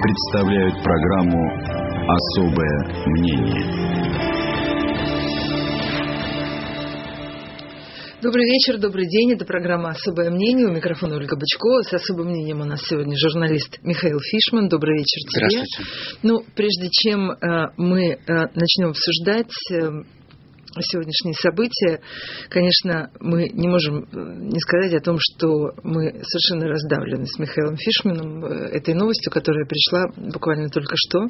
представляют программу «Особое мнение». Добрый вечер, добрый день. Это программа «Особое мнение». У микрофона Ольга Бычкова. С особым мнением у нас сегодня журналист Михаил Фишман. Добрый вечер тебе. Здравствуйте. Ну, прежде чем э, мы э, начнем обсуждать э, сегодняшние события, конечно, мы не можем не сказать о том, что мы совершенно раздавлены с Михаилом Фишманом этой новостью, которая пришла буквально только что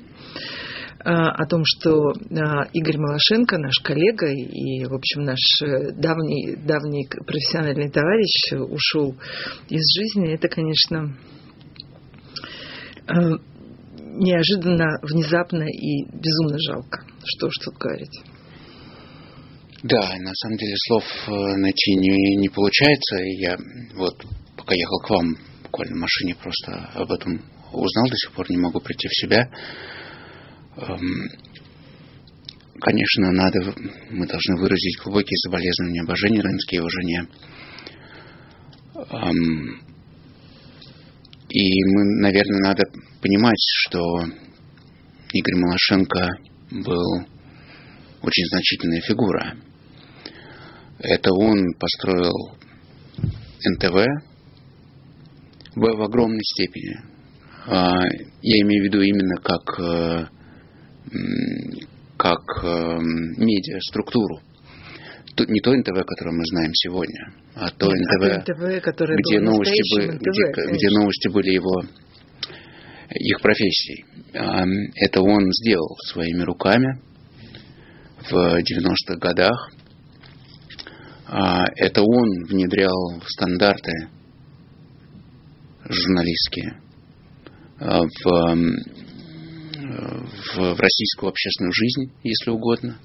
о том, что Игорь Малашенко, наш коллега и, в общем, наш давний, давний профессиональный товарищ ушел из жизни, это, конечно, неожиданно, внезапно и безумно жалко. Что уж тут говорить. Да, на самом деле слов найти не, не получается. Я вот пока ехал к вам буквально в машине просто об этом узнал, до сих пор не могу прийти в себя. Конечно, надо, мы должны выразить глубокие соболезнования обожения Рынске и его жене. И мы, наверное, надо понимать, что Игорь Малашенко был очень значительная фигура. Это он построил НТВ в, в огромной степени. Я имею в виду именно как как э, медиа-структуру. Не то НТВ, которое мы знаем сегодня, а то НТВ, а НТВ которое где, новости были, НТВ, где, где новости были его их профессией. Это он сделал своими руками в 90-х годах. Это он внедрял стандарты журналистские в в, в российскую общественную жизнь, если угодно,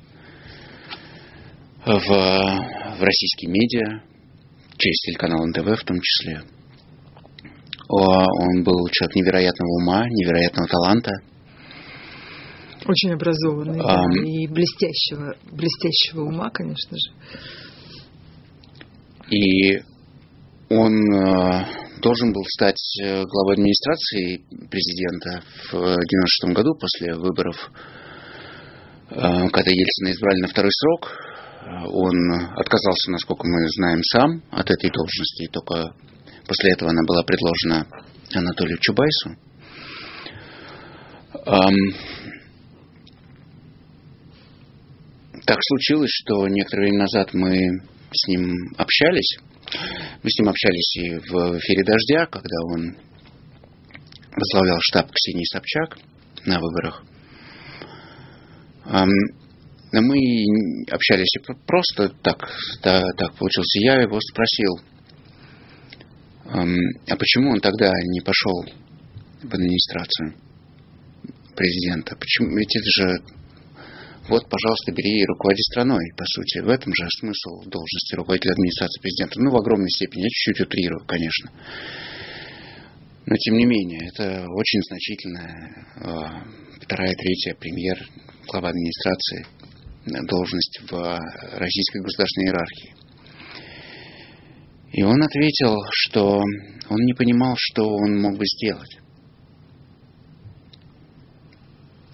в, в российские медиа, через телеканал НТВ в том числе. Он был человек невероятного ума, невероятного таланта. Очень образованный а, да, и блестящего, блестящего ума, конечно же. И он должен был стать э, главой администрации президента в 1996 году после выборов, э, когда Ельцина избрали на второй срок. Он отказался, насколько мы знаем, сам от этой должности, только после этого она была предложена Анатолию Чубайсу. Так случилось, что некоторое время назад мы с ним общались, мы с ним общались и в эфире «Дождя», когда он возглавлял штаб Ксении Собчак на выборах. Мы общались просто так, да, так получилось. Я его спросил, а почему он тогда не пошел в администрацию президента? Почему? Ведь это же вот, пожалуйста, бери и руководи страной, по сути. В этом же смысл должности руководителя администрации президента. Ну, в огромной степени. Я чуть-чуть утрирую, конечно. Но, тем не менее, это очень значительная э, вторая, третья премьер, глава администрации, должность в российской государственной иерархии. И он ответил, что он не понимал, что он мог бы сделать.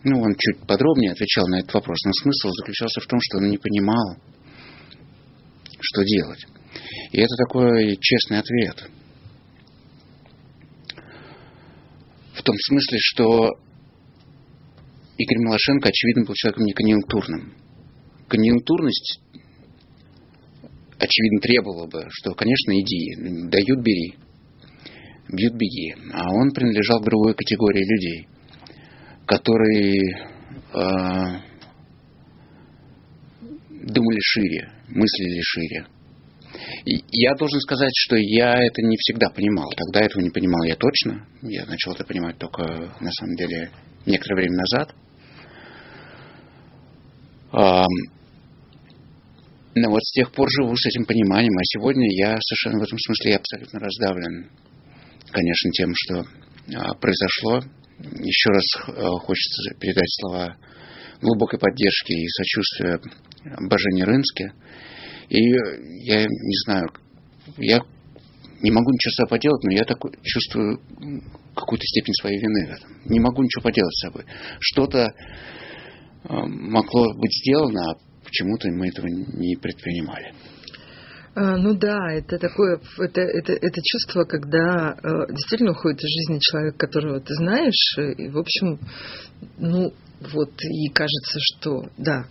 Ну, он чуть подробнее отвечал на этот вопрос, но смысл заключался в том, что он не понимал, что делать. И это такой честный ответ. В том смысле, что Игорь Малашенко, очевидно, был человеком не конъюнктурным. Конъюнктурность, очевидно, требовала бы, что, конечно, иди, дают, бери, бьют, беги. А он принадлежал к другой категории людей – которые э, думали шире, мыслили шире. И я должен сказать, что я это не всегда понимал. Тогда этого не понимал я точно. Я начал это понимать только, на самом деле, некоторое время назад. Но вот с тех пор живу с этим пониманием, а сегодня я совершенно в этом смысле абсолютно раздавлен, конечно, тем, что а, произошло еще раз э, хочется передать слова глубокой поддержки и сочувствия Божене Рынске. И я не знаю, я не могу ничего с собой поделать, но я так чувствую какую-то степень своей вины. Не могу ничего поделать с собой. Что-то э, могло быть сделано, а почему-то мы этого не предпринимали. А, ну да, это такое, это, это, это чувство, когда э, действительно уходит из жизни человек, которого ты знаешь, и, в общем, ну, вот, и кажется, что, да,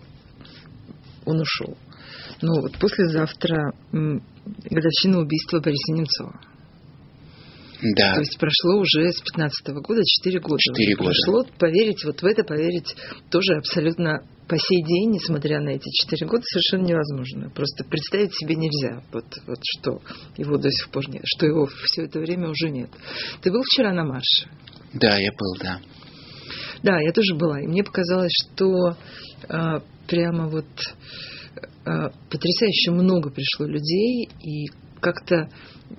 он ушел. Ну, вот послезавтра годовщина убийства Бориса Немцова. Да. То есть прошло уже с 15 -го года 4 года. 4 года. Прошло, поверить, вот в это поверить тоже абсолютно по сей день, несмотря на эти 4 года, совершенно невозможно. Просто представить себе нельзя, вот, вот что его до сих пор нет, что его все это время уже нет. Ты был вчера на марше? Да, я был, да. Да, я тоже была. И мне показалось, что э, прямо вот э, потрясающе много пришло людей, и как-то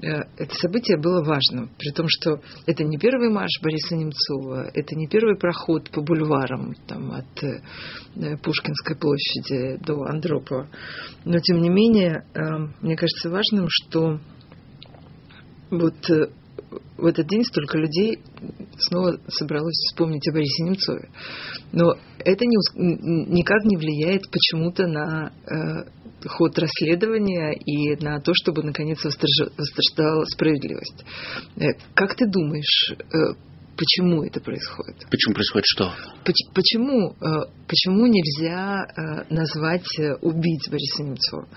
э, это событие было важным, при том, что это не первый марш Бориса Немцова, это не первый проход по бульварам там, от э, Пушкинской площади до Андропова. Но, тем не менее, э, мне кажется важным, что вот в этот день столько людей снова собралось вспомнить о Борисе Немцове. Но это не, никак не влияет почему-то на э, ход расследования и на то, чтобы наконец восторжествовала справедливость. Э, как ты думаешь, э, почему это происходит? Почему происходит что? Почему, э, почему нельзя э, назвать э, убийц Бориса Немцова?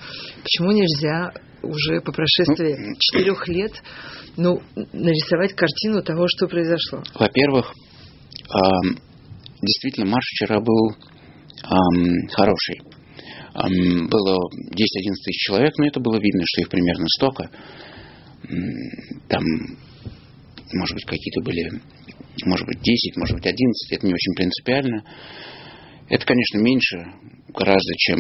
Почему нельзя уже по прошествии четырех лет ну, нарисовать картину того, что произошло? Во-первых, действительно, марш вчера был хороший. Было 10-11 тысяч человек, но это было видно, что их примерно столько. Там, может быть, какие-то были, может быть, 10, может быть, 11, это не очень принципиально. Это, конечно, меньше гораздо, чем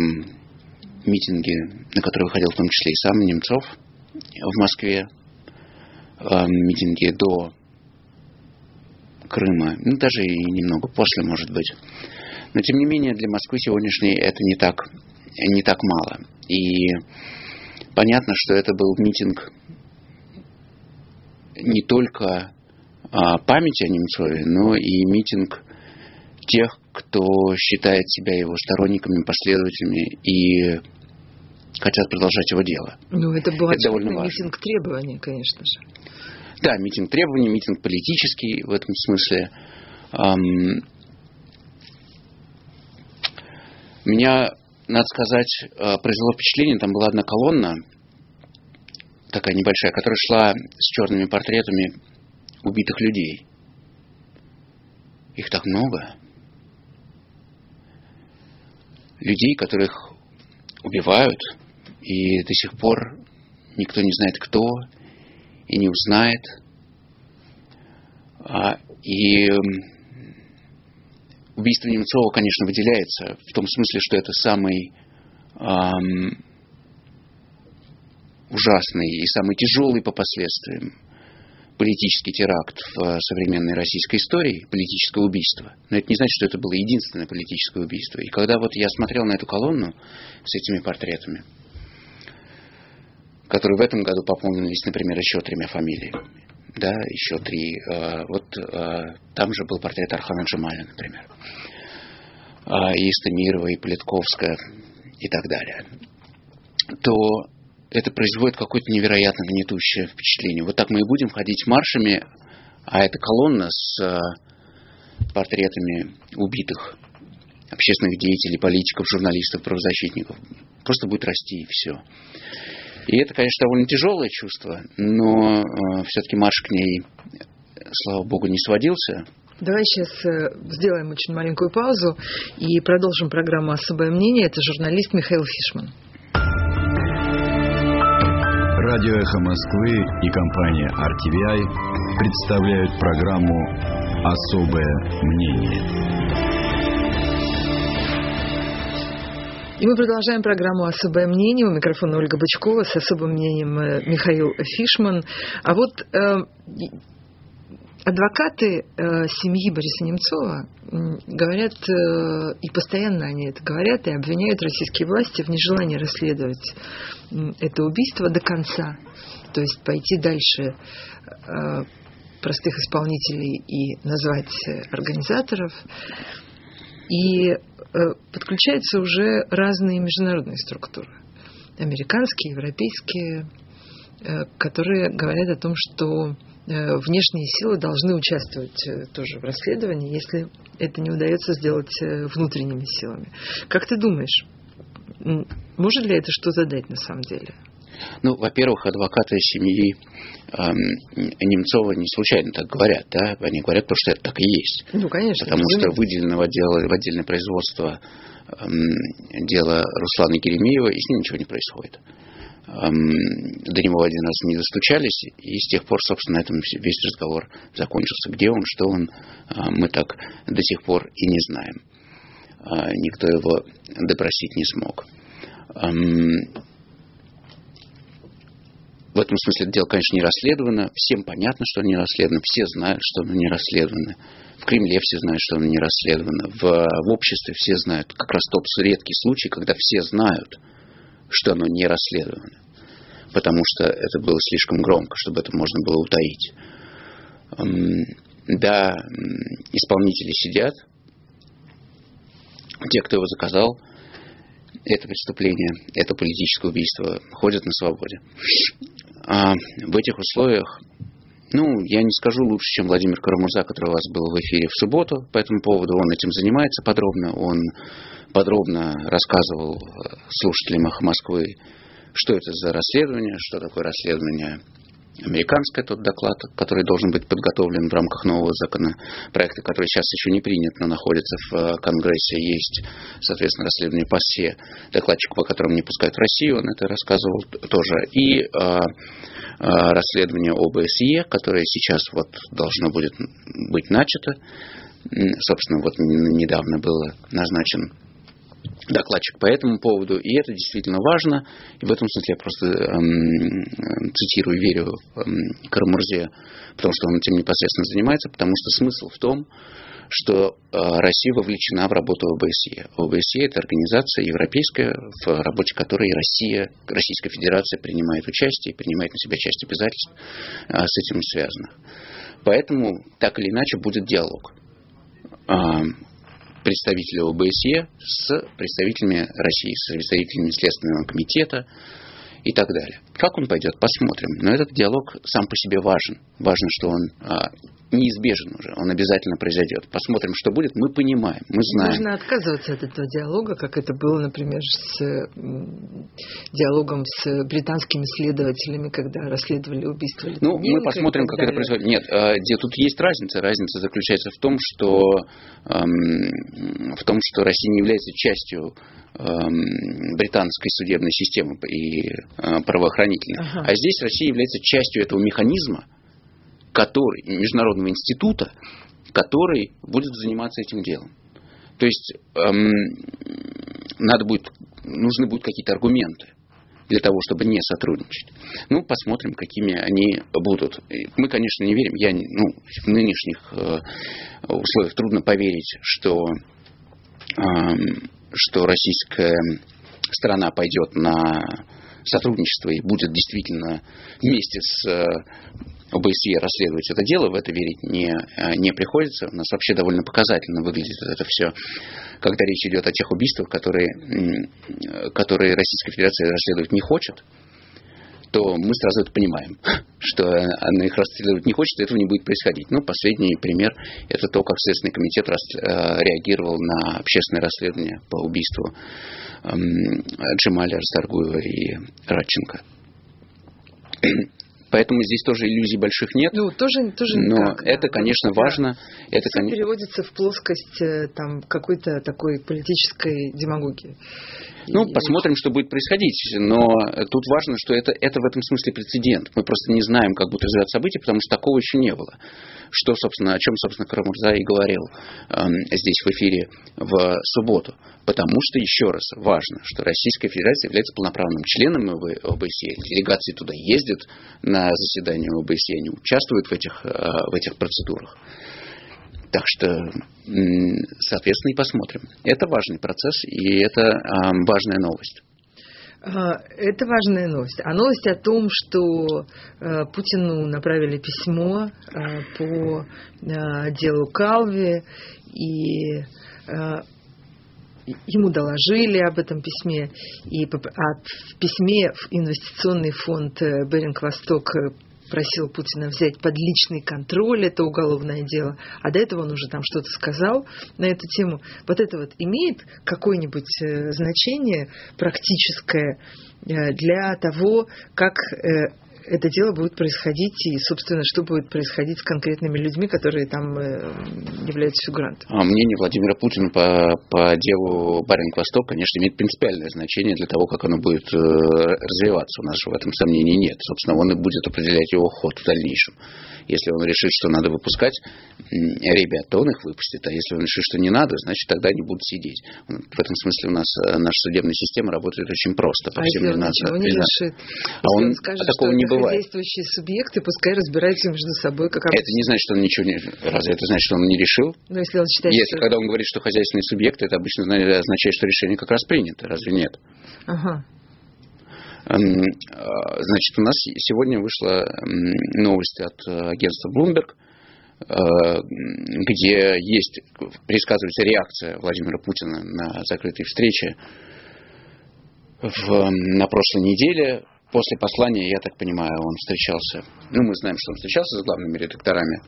митинги, на которые выходил в том числе и сам Немцов в Москве, э, митинги до Крыма, ну, даже и немного после, может быть. Но, тем не менее, для Москвы сегодняшней это не так, не так мало. И понятно, что это был митинг не только а, памяти о Немцове, но и митинг тех, кто считает себя его сторонниками, последователями и хотят продолжать его дело. Ну, это был это довольно митинг требований, конечно же. Да, митинг требований, митинг политический в этом смысле. Меня, надо сказать, э, произвело впечатление, там была одна колонна, такая небольшая, которая шла с черными портретами убитых людей. Их так много. Людей, которых убивают, и до сих пор никто не знает, кто, и не узнает. А, и убийство Немцова, конечно, выделяется в том смысле, что это самый эм, ужасный и самый тяжелый по последствиям политический теракт в современной российской истории, политическое убийство. Но это не значит, что это было единственное политическое убийство. И когда вот я смотрел на эту колонну с этими портретами, которые в этом году пополнились, например, еще тремя фамилиями, да, еще три, э, вот э, там же был портрет Архана Джамаля, например, э, и Стамирова, и Политковская, и так далее, то это производит какое-то невероятно гнетущее впечатление. Вот так мы и будем ходить маршами, а эта колонна с э, портретами убитых общественных деятелей, политиков, журналистов, правозащитников просто будет расти и все. И это, конечно, довольно тяжелое чувство, но э, все-таки марш к ней, слава богу, не сводился. Давай сейчас э, сделаем очень маленькую паузу и продолжим программу «Особое мнение». Это журналист Михаил Фишман. Радио «Эхо Москвы» и компания RTVI представляют программу «Особое мнение». И мы продолжаем программу «Особое мнение». У микрофона Ольга Бычкова с особым мнением э, Михаил Фишман. А вот э, адвокаты э, семьи Бориса Немцова говорят, э, и постоянно они это говорят, и обвиняют российские власти в нежелании расследовать это убийство до конца, то есть пойти дальше э, простых исполнителей и назвать организаторов. И э, подключаются уже разные международные структуры. Американские, европейские, э, которые говорят о том, что Э, внешние силы должны участвовать э, тоже в расследовании, если это не удается сделать э, внутренними силами. Как ты думаешь, может ли это что-то дать на самом деле? Ну, во-первых, адвокаты семьи эм, Немцова не случайно так говорят, да? Они говорят, потому что это так и есть. Ну, конечно. Потому что выделено в, отдел, в отдельное производство эм, дело Руслана Еремеева, и с ним ничего не происходит до него один раз не достучались, и с тех пор, собственно, на этом весь разговор закончился. Где он, что он, а, мы так до сих пор и не знаем. А, никто его допросить не смог. В этом смысле дело, конечно, не расследовано. Всем понятно, что оно не расследовано. Все знают, что оно не расследовано. В Кремле все знают, что оно не расследовано. В, в обществе все знают. Как раз тот редкий случай, когда все знают – что оно не расследовано, потому что это было слишком громко, чтобы это можно было утаить. Да, исполнители сидят, те, кто его заказал, это преступление, это политическое убийство, ходят на свободе. А в этих условиях, ну, я не скажу лучше, чем Владимир Карамурза, который у вас был в эфире в субботу по этому поводу. Он этим занимается подробно. Он подробно рассказывал э, слушателям «Эхо Москвы», что это за расследование, что такое расследование американское, тот доклад, который должен быть подготовлен в рамках нового законопроекта, который сейчас еще не принят, но находится в э, Конгрессе. Есть, соответственно, расследование по СЕ, докладчик, по которому не пускают в Россию, он это рассказывал тоже. И э, э, расследование ОБСЕ, которое сейчас вот должно будет быть начато. Собственно, вот недавно было назначен докладчик по этому поводу, и это действительно важно. И в этом смысле я просто эм, цитирую, верю эм, Карамурзе, потому что он этим непосредственно занимается, потому что смысл в том, что э, Россия вовлечена в работу ОБСЕ. ОБСЕ – это организация европейская, в работе которой Россия, Российская Федерация принимает участие и принимает на себя часть обязательств э, с этим связанных. Поэтому, так или иначе, будет диалог представителей ОБСЕ с представителями России, с представителями Следственного комитета и так далее. Как он пойдет, посмотрим. Но этот диалог сам по себе важен. Важно, что он а, неизбежен уже, он обязательно произойдет. Посмотрим, что будет, мы понимаем, мы знаем. Нужно отказываться от этого диалога, как это было, например, с диалогом с британскими следователями, когда расследовали убийство Ну, мы посмотрим, как это происходит. Нет, а, где тут есть разница. Разница заключается в том, что, в том, что Россия не является частью британской судебной системы и а, правоохранительной. Ага. А здесь Россия является частью этого механизма, который, международного института, который будет заниматься этим делом. То есть эм, надо будет, нужны будут какие-то аргументы для того, чтобы не сотрудничать. Ну, посмотрим, какими они будут. Мы, конечно, не верим. Я, ну, в нынешних э, условиях трудно поверить, что, э, что российская страна пойдет на сотрудничество и будет действительно вместе с э, ОБСЕ расследовать это дело, в это верить не, э, не приходится. У нас вообще довольно показательно выглядит это все, когда речь идет о тех убийствах, которые, которые Российская Федерация расследовать не хочет, то мы сразу это понимаем, что она их расследовать не хочет, этого не будет происходить. Ну, последний пример – это то, как Следственный комитет э, реагировал на общественное расследование по убийству Джемаля Арсаргуева и Радченко. Поэтому здесь тоже иллюзий больших нет. Ну, тоже, тоже Но никак, это, да. конечно, да. важно. Это, кон... переводится в плоскость э, там, какой-то такой политической демагогии. Ну, посмотрим, что будет происходить. Но тут важно, что это, это в этом смысле прецедент. Мы просто не знаем, как будут развиваться события, потому что такого еще не было. Что, собственно, о чем, собственно, Карамурза и говорил э, здесь в эфире в субботу. Потому что, еще раз, важно, что Российская Федерация является полноправным членом ОБСЕ. Делегации туда ездят на заседания ОБСЕ, они участвуют в этих, э, в этих процедурах. Так что, соответственно, и посмотрим. Это важный процесс, и это важная новость. А, это важная новость. А новость о том, что э, Путину направили письмо э, по э, делу Калви, и ему доложили об этом письме, и а в письме в инвестиционный фонд Беринг Восток просил Путина взять под личный контроль это уголовное дело, а до этого он уже там что-то сказал на эту тему. Вот это вот имеет какое-нибудь э, значение практическое э, для того, как э, это дело будет происходить и, собственно, что будет происходить с конкретными людьми, которые там э, являются фигурантами. А мнение Владимира Путина по, по делу Баринг-Восток, конечно, имеет принципиальное значение для того, как оно будет э, развиваться. У нас в этом сомнений нет. Собственно, он и будет определять его ход в дальнейшем. Если он решит, что надо выпускать ребят, то он их выпустит. А если он решит, что не надо, значит, тогда они будут сидеть. В этом смысле у нас э, наша судебная система работает очень просто. По а всем если он ничего не решит? А он, он скажет, а такого не бывает. действующие субъекты, пускай разбираются между собой, как обычно. Это не значит, что он ничего не... Разве это значит, что он не решил? Но если он считает, если, что... когда он говорит, что хозяйственный субъект, это обычно означает, что решение как раз принято. Разве нет? Ага. А, значит, у нас сегодня вышла новость от э, агентства Bloomberg, э, где есть, предсказывается реакция Владимира Путина на закрытой встрече в, на прошлой неделе. После послания, я так понимаю, он встречался, ну, мы знаем, что он встречался с главными редакторами.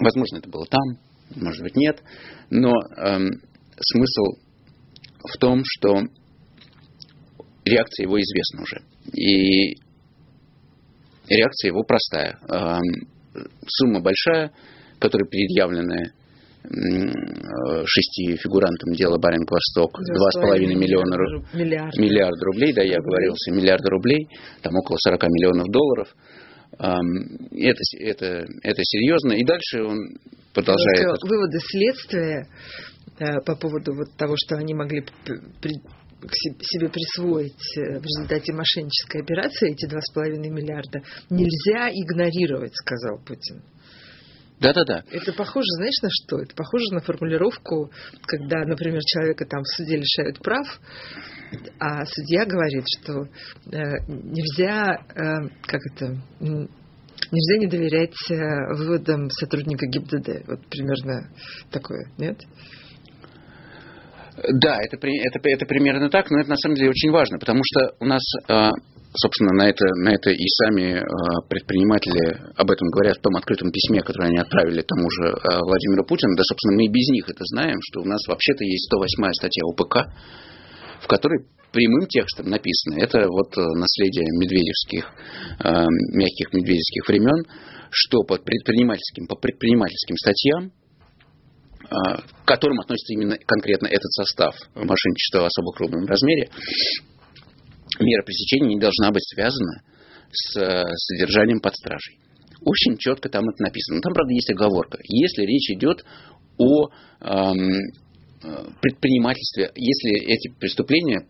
Возможно, это было там, может быть, нет. Но эм, смысл в том, что реакция его известна уже. И реакция его простая. Сумма большая, которая предъявленная шести фигурантам дела Баринг Восток два с половиной миллиона миллиарда. миллиарда рублей, да, я оговорился, миллиарда рублей, там около 40 миллионов долларов. Это, это, это серьезно. И дальше он продолжает. Выводы следствия э, по поводу вот того, что они могли себе присвоить э, в результате мошеннической операции эти 2,5 миллиарда, нельзя игнорировать, сказал Путин. Да-да-да. Это похоже, знаешь, на что? Это похоже на формулировку, когда, например, человека там в суде лишают прав, а судья говорит, что э, нельзя, э, как это, нельзя не доверять э, выводам сотрудника ГИБДД. Вот примерно такое, нет? Да, это, это, это примерно так, но это на самом деле очень важно, потому что у нас, а, собственно, на это, на это и сами а, предприниматели об этом говорят в том открытом письме, которое они отправили тому же а, Владимиру Путину. Да, собственно, мы и без них это знаем, что у нас вообще-то есть 108 статья УПК, в которой прямым текстом написано, это вот наследие медведевских, мягких медведевских времен, что под предпринимательским, по предпринимательским статьям к которым относится именно конкретно этот состав мошенничества в особо крупном размере, мера пресечения не должна быть связана с э, содержанием под стражей. Очень четко там это написано. Там, правда, есть оговорка. Если речь идет о эм, предпринимательстве, если эти преступления,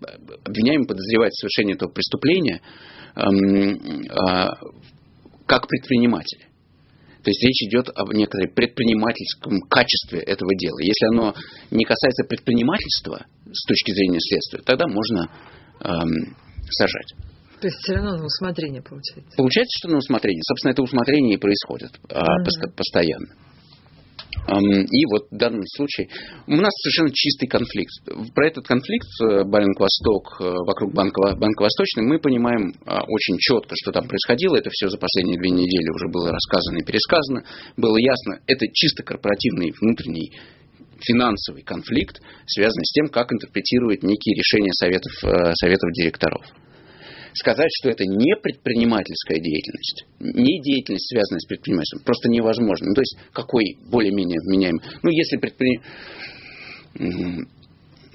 обвиняемый подозревает в совершении этого преступления эм, э, как предприниматель. То есть речь идет об некотором предпринимательском качестве этого дела. Если оно не касается предпринимательства с точки зрения следствия, тогда можно эм, сажать. То есть все равно на усмотрение получается? Получается, что на усмотрение. Собственно, это усмотрение и происходит mm-hmm. постоянно. И вот в данном случае у нас совершенно чистый конфликт. Про этот конфликт э, Баринг-Восток э, вокруг Банка, Банка Восточный мы понимаем а, очень четко, что там происходило. Это все за последние две недели уже было рассказано и пересказано. Было ясно, это чисто корпоративный внутренний финансовый конфликт, связанный с тем, как интерпретируют некие решения советов, э, советов директоров сказать, что это не предпринимательская деятельность, не деятельность, связанная с предпринимательством, просто невозможно. Ну, то есть, какой более-менее вменяемый? Ну, если предпри...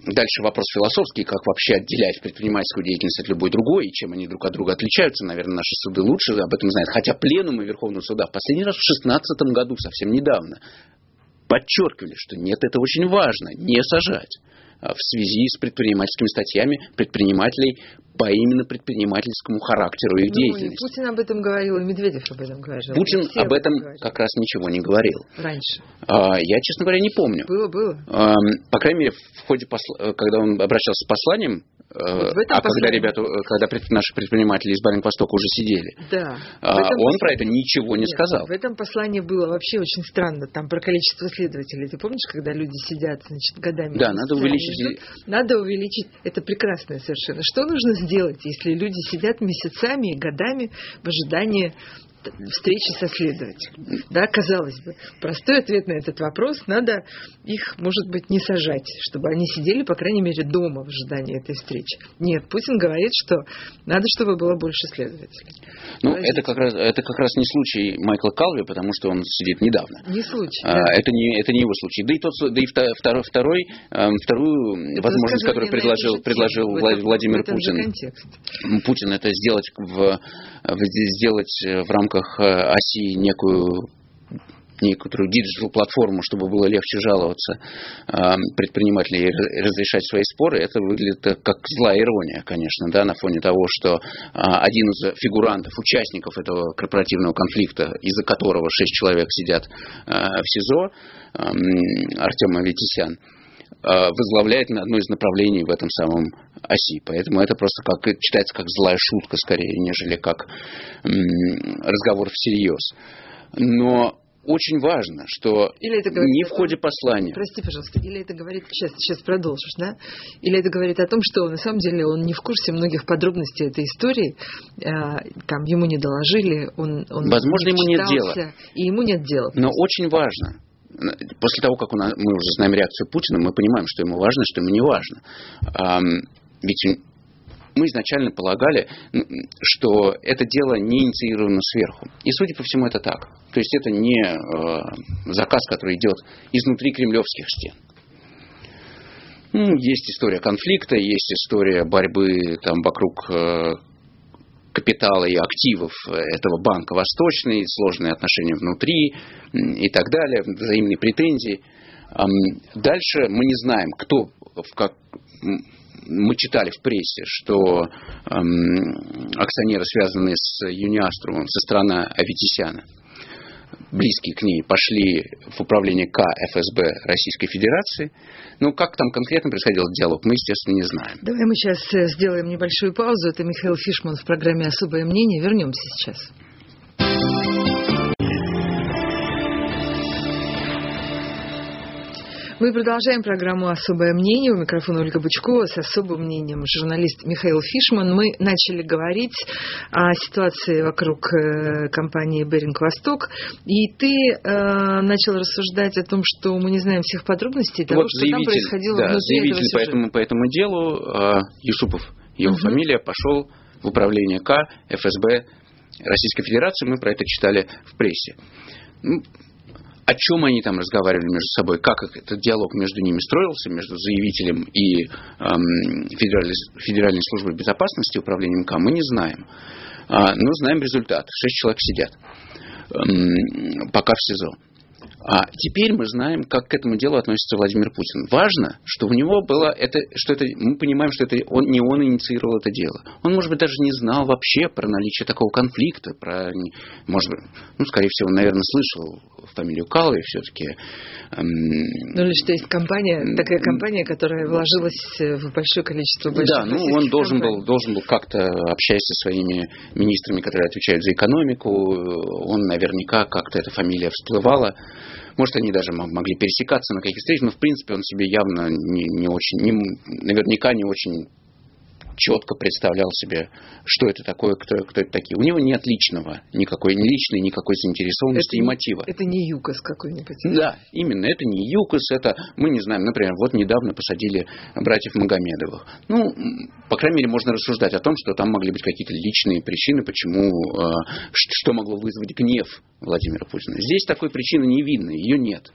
Дальше вопрос философский, как вообще отделять предпринимательскую деятельность от любой другой, и чем они друг от друга отличаются. Наверное, наши суды лучше об этом знают. Хотя пленумы Верховного суда в последний раз в 2016 году, совсем недавно, подчеркивали, что нет, это очень важно, не сажать. А, в связи с предпринимательскими статьями предпринимателей по именно предпринимательскому характеру их ну, деятельности. Путин об этом говорил, и Медведев об этом говорил. Путин об этом говорили. как раз ничего не говорил. Раньше. А, я, честно говоря, не помню. Было, было. А, по крайней мере, в ходе посла... когда он обращался с посланием вот а когда ребята, когда наши предприниматели из Баринг-Востока уже сидели, да. а, он послании... про это ничего не Нет, сказал. В этом послании было вообще очень странно, там про количество следователей. Ты помнишь, когда люди сидят, значит, годами? Да, надо увеличить. Ждут? Надо увеличить. Это прекрасно совершенно. Что нужно сделать, если люди сидят месяцами и годами в ожидании встречи со следователем. Да, казалось бы, простой ответ на этот вопрос, надо их, может быть, не сажать, чтобы они сидели, по крайней мере, дома в ожидании этой встречи. Нет, Путин говорит, что надо, чтобы было больше следователей. Ну, это как, раз, это как раз не случай Майкла Калви, потому что он сидит недавно. Не случай. А, да. это, не, это не его случай. Да и, тот, да и второй, второй, эм, вторую это возможность, которую предложил, предложил этом, Владимир Путин. Путин это сделать в, сделать в рамках рамках э, оси некую некоторую диджитал-платформу, чтобы было легче жаловаться э, предпринимателей и разрешать свои споры, это выглядит как злая ирония, конечно, да, на фоне того, что э, один из фигурантов, участников этого корпоративного конфликта, из-за которого шесть человек сидят в СИЗО, Артем Аветисян, возглавляет одно из направлений в этом самом оси. Поэтому это просто как, читается как злая шутка скорее, нежели как разговор всерьез. Но очень важно, что или это говорит, не в ходе послания. Прости, пожалуйста, или это говорит, сейчас, сейчас продолжишь, да? Или это говорит о том, что на самом деле он не в курсе многих подробностей этой истории, а, там ему не доложили, он, он Возможно, не ему нет дела. И ему нет дела. Но очень важно, после того, как нас, мы уже знаем реакцию Путина, мы понимаем, что ему важно, что ему не важно. Ведь мы изначально полагали, что это дело не инициировано сверху. И, судя по всему, это так. То есть это не э, заказ, который идет изнутри кремлевских стен. Ну, есть история конфликта, есть история борьбы там, вокруг э, капитала и активов этого банка Восточный, сложные отношения внутри и так далее, взаимные претензии. Дальше мы не знаем, кто в как мы читали в прессе, что эм, акционеры, связанные с Юниаструмом, со стороны Аветисяна, близкие к ней, пошли в управление К ФСБ Российской Федерации. Ну, как там конкретно происходил диалог, мы, естественно, не знаем. Давай мы сейчас э, сделаем небольшую паузу. Это Михаил Фишман в программе «Особое мнение». Вернемся сейчас. Мы продолжаем программу «Особое мнение». У микрофона Ольга Бучкова с особым мнением журналист Михаил Фишман. Мы начали говорить о ситуации вокруг э, компании «Беринг Восток». И ты э, начал рассуждать о том, что мы не знаем всех подробностей того, вот что там происходило да, внутри заявитель этого по этому, по этому делу, э, Юсупов, его угу. фамилия, пошел в управление К ФСБ Российской Федерации. Мы про это читали в прессе ну, о чем они там разговаривали между собой, как этот диалог между ними строился, между заявителем и эм, Федеральной, Федеральной службой безопасности, управлением КАМ, мы не знаем. А, но знаем результат. Шесть человек сидят эм, пока в СИЗО. А теперь мы знаем, как к этому делу относится Владимир Путин. Важно, что у него было это, что это, мы понимаем, что это он, не он инициировал это дело. Он, может быть, даже не знал вообще про наличие такого конфликта, про, может быть, ну, скорее всего, он, наверное, слышал фамилию Каллы все-таки. Эм, ну, лишь что есть компания, такая компания, которая вложилась в большое количество больших Да, ну, он должен был, должен был как-то, общаясь со своими министрами, которые отвечают за экономику, он наверняка как-то эта фамилия всплывала. Может, они даже могли пересекаться на каких-то встречах, но, в принципе, он себе явно не, не очень, не, наверняка не очень четко представлял себе, что это такое, кто, кто это такие. У него нет личного, никакой не личной, никакой заинтересованности это и мотива. Это не ЮКОС какой-нибудь. Да, именно, это не ЮКОС, это, мы не знаем, например, вот недавно посадили братьев Магомедовых. Ну, по крайней мере, можно рассуждать о том, что там могли быть какие-то личные причины, почему, э, что могло вызвать гнев Владимира Путина. Здесь такой причины не видно, ее нет.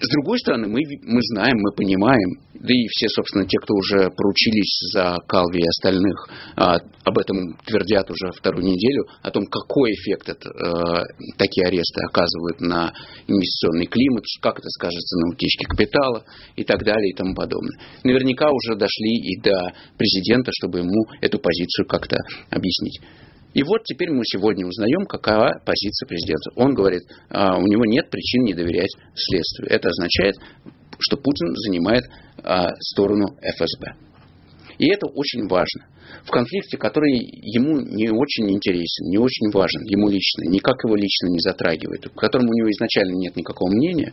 С другой стороны, мы, мы знаем, мы понимаем, да и все, собственно, те, кто уже поручились за Калви и остальных, а, об этом твердят уже вторую неделю, о том, какой эффект это, а, такие аресты оказывают на инвестиционный климат, как это скажется на утечке капитала и так далее и тому подобное. Наверняка уже дошли и до президента, чтобы ему эту позицию как-то объяснить. И вот теперь мы сегодня узнаем, какова позиция президента. Он говорит, а, у него нет причин не доверять следствию. Это означает, что Путин занимает а, сторону ФСБ. И это очень важно. В конфликте, который ему не очень интересен, не очень важен, ему лично, никак его лично не затрагивает, к которому у него изначально нет никакого мнения,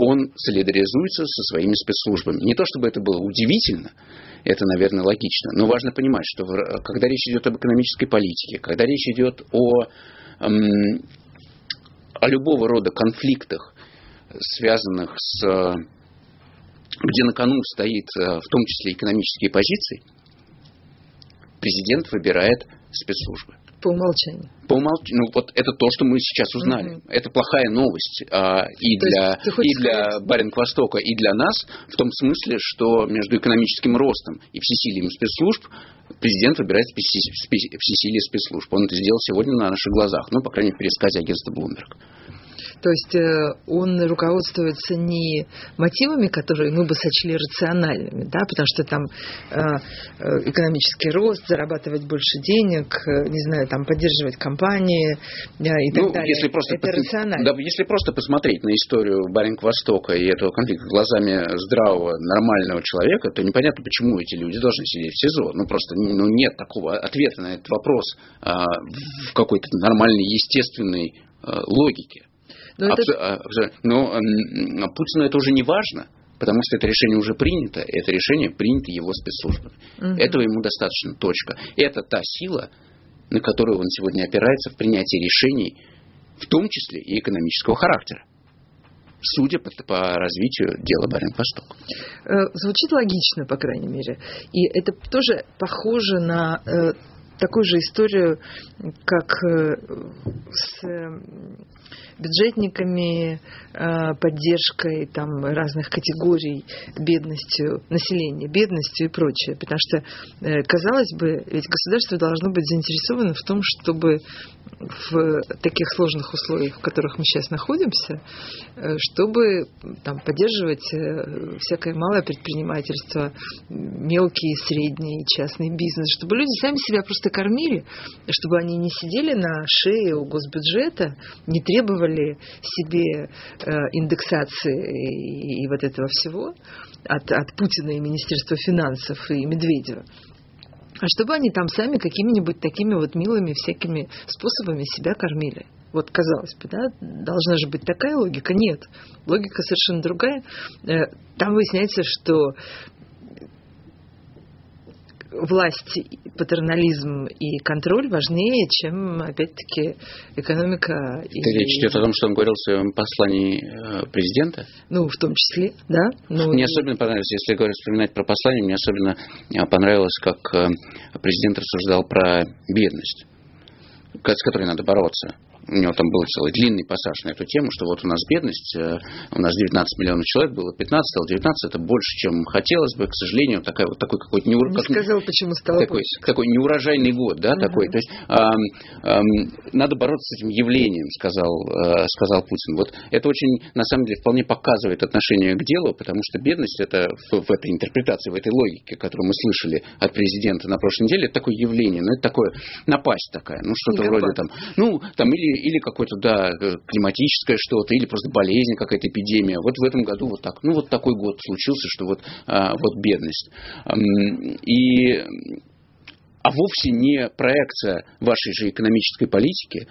он солидаризуется со своими спецслужбами. Не то чтобы это было удивительно, это, наверное, логично, но важно понимать, что когда речь идет об экономической политике, когда речь идет о, о любого рода конфликтах, связанных с где на кону стоит э, в том числе экономические позиции, президент выбирает спецслужбы. По умолчанию. По умолчанию. Ну, вот это то, что мы сейчас узнали. Угу. Это плохая новость а, и, для, и для Баренк-Востока, и для нас, в том смысле, что между экономическим ростом и всесилием спецслужб президент выбирает всесилие спецслужб. Он это сделал сегодня на наших глазах, ну, по крайней мере, в пересказе агентства Bloomberg. То есть э, он руководствуется не мотивами, которые мы бы сочли рациональными, да, потому что там э, э, экономический рост, зарабатывать больше денег, не знаю, там поддерживать компании и так ну, далее. Если просто Это пос... рационально. Да, если просто посмотреть на историю Баринг-Востока и этого конфликта глазами здравого, нормального человека, то непонятно, почему эти люди должны сидеть в СИЗО. Ну, просто ну, нет такого ответа на этот вопрос а, в какой-то нормальной, естественной а, логике. Но, это... А, но Путину это уже не важно, потому что это решение уже принято, это решение принято его спецслужбами. Угу. Этого ему достаточно, точка. Это та сила, на которую он сегодня опирается в принятии решений, в том числе и экономического характера судя по, по развитию дела Барин-Восток. Э, звучит логично, по крайней мере. И это тоже похоже на э, такую же историю, как э, с бюджетниками, э, поддержкой там, разных категорий, бедностью населения, бедностью и прочее. Потому что, э, казалось бы, ведь государство должно быть заинтересовано в том, чтобы в таких сложных условиях, в которых мы сейчас находимся, э, чтобы там, поддерживать всякое малое предпринимательство, мелкий, средний, частный бизнес, чтобы люди сами себя просто кормили, чтобы они не сидели на шее у госбюджета, не требовали требовали себе э, индексации и, и вот этого всего от, от Путина и Министерства финансов и Медведева. А чтобы они там сами какими-нибудь такими вот милыми всякими способами себя кормили. Вот, казалось бы, да, должна же быть такая логика. Нет, логика совершенно другая. Э, там выясняется, что власть, патернализм и контроль важнее, чем, опять-таки, экономика. И... Речь идет о том, что он говорил в своем послании э, президента? Ну, в том числе, да. Но... Мне особенно понравилось, если говорить, вспоминать про послание, мне особенно э, понравилось, как э, президент рассуждал про бедность, с которой надо бороться у него там был целый длинный пассаж на эту тему, что вот у нас бедность, э, у нас 19 миллионов человек, было 15, стало 19, это больше, чем хотелось бы, к сожалению, такая, вот такой какой-то. Не как... сказал, почему стало такой, больше. такой неурожайный год, да, uh-huh. такой. То есть а, а, надо бороться с этим явлением, сказал, а, сказал Путин. Вот это очень, на самом деле, вполне показывает отношение к делу, потому что бедность это в, в этой интерпретации, в этой логике, которую мы слышали от президента на прошлой неделе, это такое явление, ну это такое напасть такая, ну что-то вроде там, ну там или или какое-то, да, климатическое что-то, или просто болезнь, какая-то эпидемия. Вот в этом году вот так. Ну, вот такой год случился, что вот, а, вот бедность. И а вовсе не проекция вашей же экономической политики,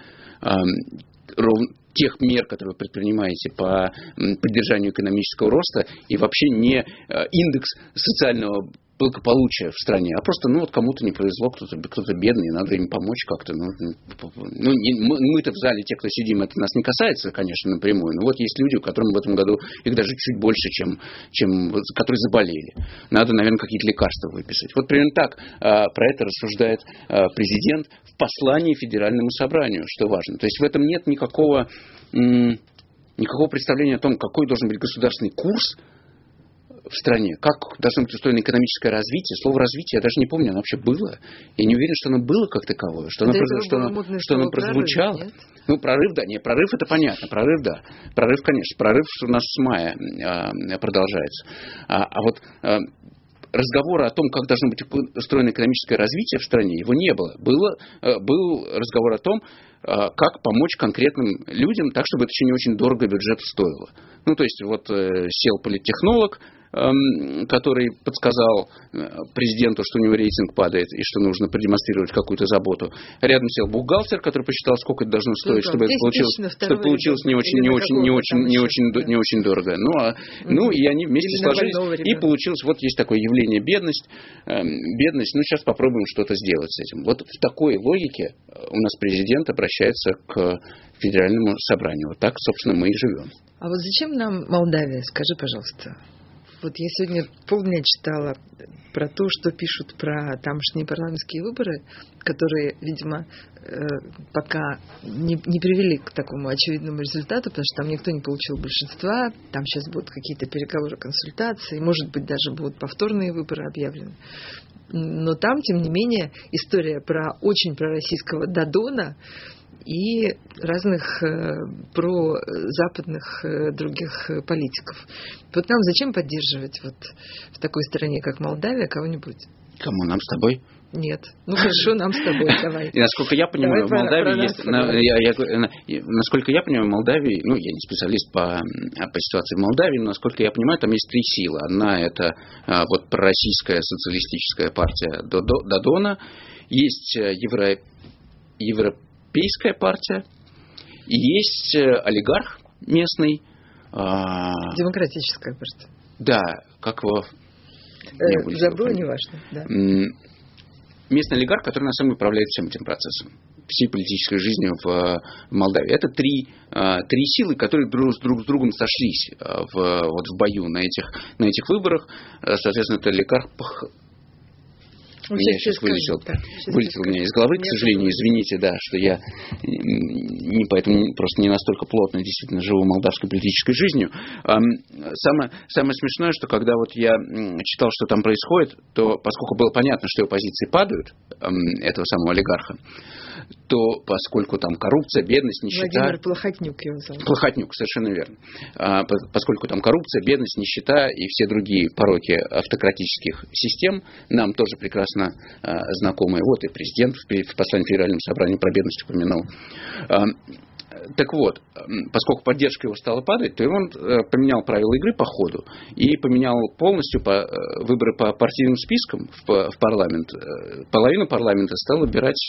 тех мер, которые вы предпринимаете по поддержанию экономического роста, и вообще не а, индекс социального благополучия в стране, а просто, ну, вот кому-то не повезло, кто-то кто бедный, надо им помочь как-то. Ну, ну мы, мы-то в зале, те, кто сидим, это нас не касается, конечно, напрямую, но вот есть люди, у которых в этом году их даже чуть больше, чем, чем которые заболели. Надо, наверное, какие-то лекарства выписать. Вот примерно так а, про это рассуждает а, президент в послании Федеральному собранию, что важно. То есть в этом нет никакого, никакого представления о том, какой должен быть государственный курс, в стране, как должно быть устроено экономическое развитие. Слово развитие я даже не помню, оно вообще было. Я не уверен, что оно было как таковое, что оно, просто, что оно, что оно прозвучало. Прорыв, ну, прорыв, да, не, прорыв это понятно, прорыв, да. Прорыв, конечно, прорыв у нас с мая э, продолжается. А, а вот э, разговора о том, как должно быть устроено экономическое развитие в стране, его не было. было был разговор о том, как помочь конкретным людям так, чтобы это еще не очень дорого бюджету стоило. Ну, то есть, вот сел политтехнолог, который подсказал э, президенту, что у него рейтинг падает и что нужно продемонстрировать какую-то заботу. Рядом сел бухгалтер, который посчитал, сколько это должно стоить, чтобы это получилось, чтобы получилось не очень, не очень, не очень, не очень, не очень дорого. Ну, а, ну и они вместе Или сложились, и получилось, вот есть такое явление бедность, эм, бедность, ну сейчас попробуем что-то сделать с этим. Вот в такой логике э, у нас президент обращается к федеральному собранию. Вот так, собственно, мы и живем. А вот зачем нам Молдавия, скажи, пожалуйста? Вот я сегодня полдня читала про то, что пишут про тамошние парламентские выборы, которые, видимо, э, пока не, не привели к такому очевидному результату, потому что там никто не получил большинства, там сейчас будут какие-то переговоры, консультации, может быть, даже будут повторные выборы объявлены. Но там, тем не менее, история про очень пророссийского Дадона, и разных э, прозападных э, других э, политиков. Вот нам зачем поддерживать вот в такой стране, как Молдавия, кого-нибудь? Кому? Нам с тобой? Нет. Ну хорошо, нам с тобой, давай. И насколько я понимаю, давай в Молдавии про, есть, на, я, я, насколько я понимаю, в Молдавии, ну я не специалист по, по ситуации в Молдавии, но насколько я понимаю, там есть три силы. Одна это а, вот пророссийская социалистическая партия Додона, есть евро, евро европейская партия, и есть э, олигарх местный. А, Демократическая партия. Да, как его... Э, забыла, неважно. Да. Местный олигарх, который на самом деле управляет всем этим процессом всей политической жизнью в э, Молдавии. Это три, три силы, которые друг, друг с другом сошлись в, вот в бою на этих, на этих выборах. Соответственно, это олигарх у меня сейчас вылетел, да, вылетел у меня из головы, к сожалению, извините, да, что я не поэтому просто не настолько плотно действительно живу молдавской политической жизнью. Самое, самое смешное, что когда вот я читал, что там происходит, то поскольку было понятно, что его позиции падают, этого самого олигарха, то поскольку там коррупция, бедность, нищета... Владимир Плохотнюк его зовут. Плохотнюк, совершенно верно. А, поскольку там коррупция, бедность, нищета и все другие пороки автократических систем нам тоже прекрасно а, знакомы. Вот и президент в послании Федеральному собранию про бедность упомянул. А, так вот, поскольку поддержка его стала падать, то он э, поменял правила игры по ходу и поменял полностью по, э, выборы по партийным спискам в, в парламент. Э, половину парламента стал выбирать,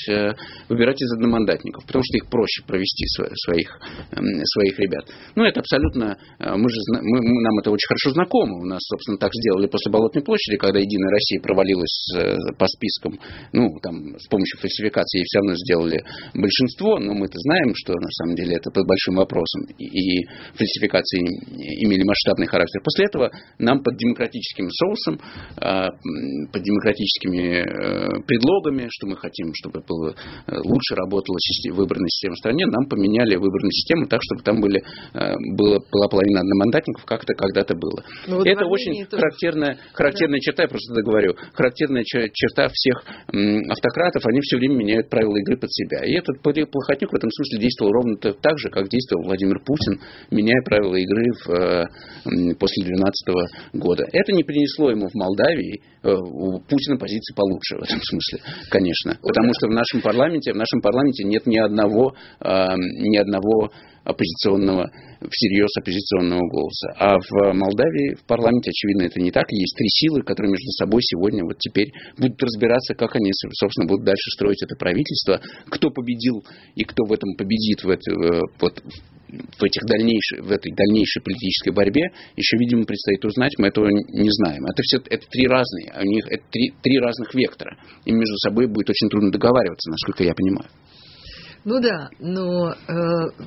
выбирать из одномандатников, потому что их проще провести своих, своих ребят. Ну, это абсолютно, мы же, мы, нам это очень хорошо знакомо. У нас, собственно, так сделали после Болотной площади, когда Единая Россия провалилась по спискам, ну, там, с помощью фальсификации, все равно сделали большинство, но мы-то знаем, что на самом деле это под большим вопросом, и фальсификации имели масштабный характер. После этого нам под демократическим соусом, а, под демократическими э, предлогами, что мы хотим, чтобы было, э, лучше работала выборная система в стране, нам поменяли выборную систему так, чтобы там были, э, было, была половина одномандатников, как это когда-то было. Ну, вот это очень тоже... характерная, характерная да. черта, я просто это говорю, характерная черта всех автократов, они все время меняют правила игры под себя. И этот Плохотнюк в этом смысле действовал ровно так же, как действовал Владимир Путин, меняя правила игры в, э, после 2012 года. Это не принесло ему в Молдавии, э, у Путина позиции получше в этом смысле, конечно. Потому что в нашем парламенте, в нашем парламенте нет ни одного, э, ни одного оппозиционного, всерьез оппозиционного голоса. А в Молдавии, в парламенте, очевидно, это не так. Есть три силы, которые между собой сегодня вот теперь будут разбираться, как они, собственно, будут дальше строить это правительство, кто победил и кто в этом победит в, это, э, вот, в, этих дальнейших, в этой дальнейшей политической борьбе, еще, видимо, предстоит узнать, мы этого не знаем. Это все это три разные, у них это три, три разных вектора. Им между собой будет очень трудно договариваться, насколько я понимаю. Ну да, но э,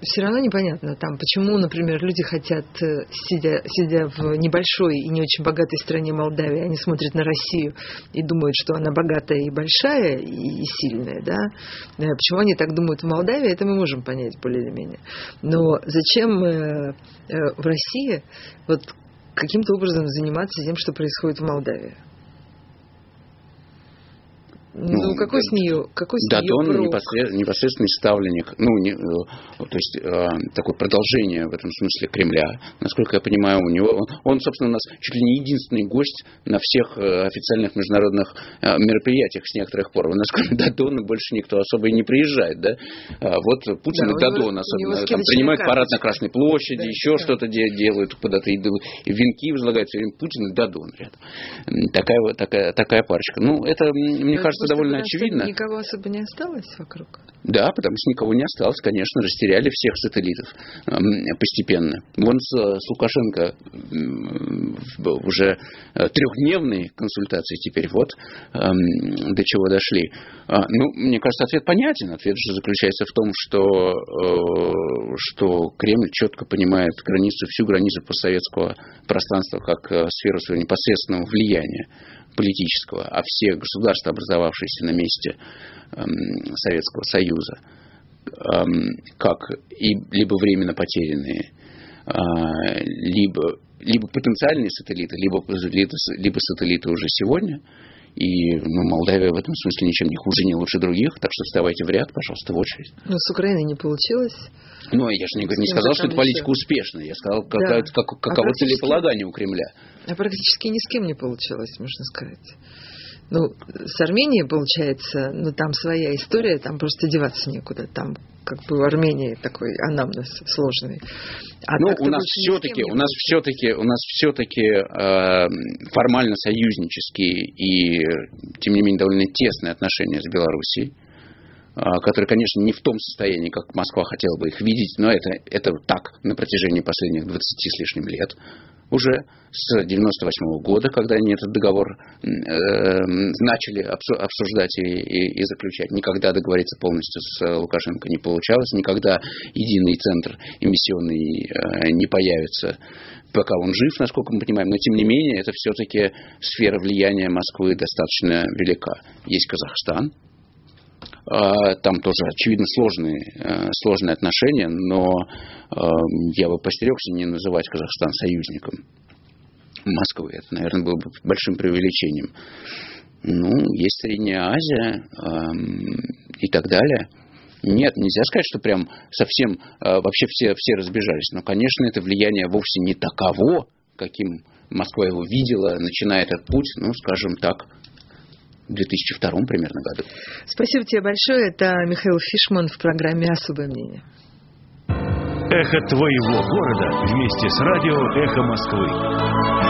все равно непонятно там, почему, например, люди хотят, э, сидя, сидя в небольшой и не очень богатой стране Молдавии, они смотрят на Россию и думают, что она богатая и большая и, сильная, да? Э, почему они так думают в Молдавии, это мы можем понять более или менее. Но зачем э, в России вот каким-то образом заниматься тем, что происходит в Молдавии? Ну, ну какой с нее? Какой с Дадон нее непосредственно, непосредственный ставленник, ну, не, э, то есть э, такое продолжение в этом смысле Кремля. Насколько я понимаю, у него, он, собственно, у нас чуть ли не единственный гость на всех э, официальных международных э, мероприятиях с некоторых пор. У нас кроме Дадона больше никто особо и не приезжает, да? А вот Путин да, и Дадон особенно там принимают парад на Красной площади, да, еще да. что-то делают, куда-то идут, и венки возлагают все время Путин и Дадон рядом. Такая, такая, такая парочка. Ну, это, мне Но кажется, довольно очевидно. Никого особо не осталось вокруг? Да, потому что никого не осталось, конечно, растеряли всех сателлитов постепенно. Вон с, с Лукашенко уже э, трехдневные консультации теперь вот до чего дошли. А, ну, мне кажется, ответ понятен. Ответ же заключается в том, что, э, что Кремль четко понимает границу, всю границу постсоветского пространства как э, сферу своего непосредственного влияния политического, а все государства, образовавшиеся на месте эм, Советского Союза, эм, как и либо временно потерянные, э, либо, либо потенциальные сателлиты, либо, либо сателлиты уже сегодня, и ну, Молдавия в этом смысле ничем не хуже, не лучше других. Так что вставайте в ряд, пожалуйста, в очередь. Но с Украиной не получилось. Ну, я же не, не сказал, что эта политика успешная. Я сказал, да. как, каково а целеполагание у Кремля. А практически ни с кем не получилось, можно сказать. Ну, с Арменией, получается, ну, там своя история, там просто деваться некуда. Там как бы в Армении такой анамнез сложный. А ну, у нас все-таки, у нас все-таки, у нас все-таки э, формально союзнические и, тем не менее, довольно тесные отношения с Белоруссией которые, конечно, не в том состоянии, как Москва хотела бы их видеть, но это, это так на протяжении последних 20 с лишним лет уже с 98 года, когда они этот договор э, начали обсуждать и, и, и заключать. Никогда договориться полностью с Лукашенко не получалось, никогда единый центр эмиссионный э, не появится, пока он жив, насколько мы понимаем. Но, тем не менее, это все-таки сфера влияния Москвы достаточно велика. Есть Казахстан, а, там тоже, очевидно, сложные, э, сложные отношения, но э, я бы постерегся не называть Казахстан союзником Москвы. Это, наверное, было бы большим преувеличением. Ну, есть Средняя Азия эм, и так далее. Нет, нельзя сказать, что прям совсем э, вообще все, все разбежались. Но, конечно, это влияние вовсе не таково, каким Москва его видела, начиная этот путь, ну, скажем так, 2002 примерно году. Спасибо тебе большое. Это Михаил Фишман в программе «Особое мнение». Эхо твоего города вместе с радио «Эхо Москвы».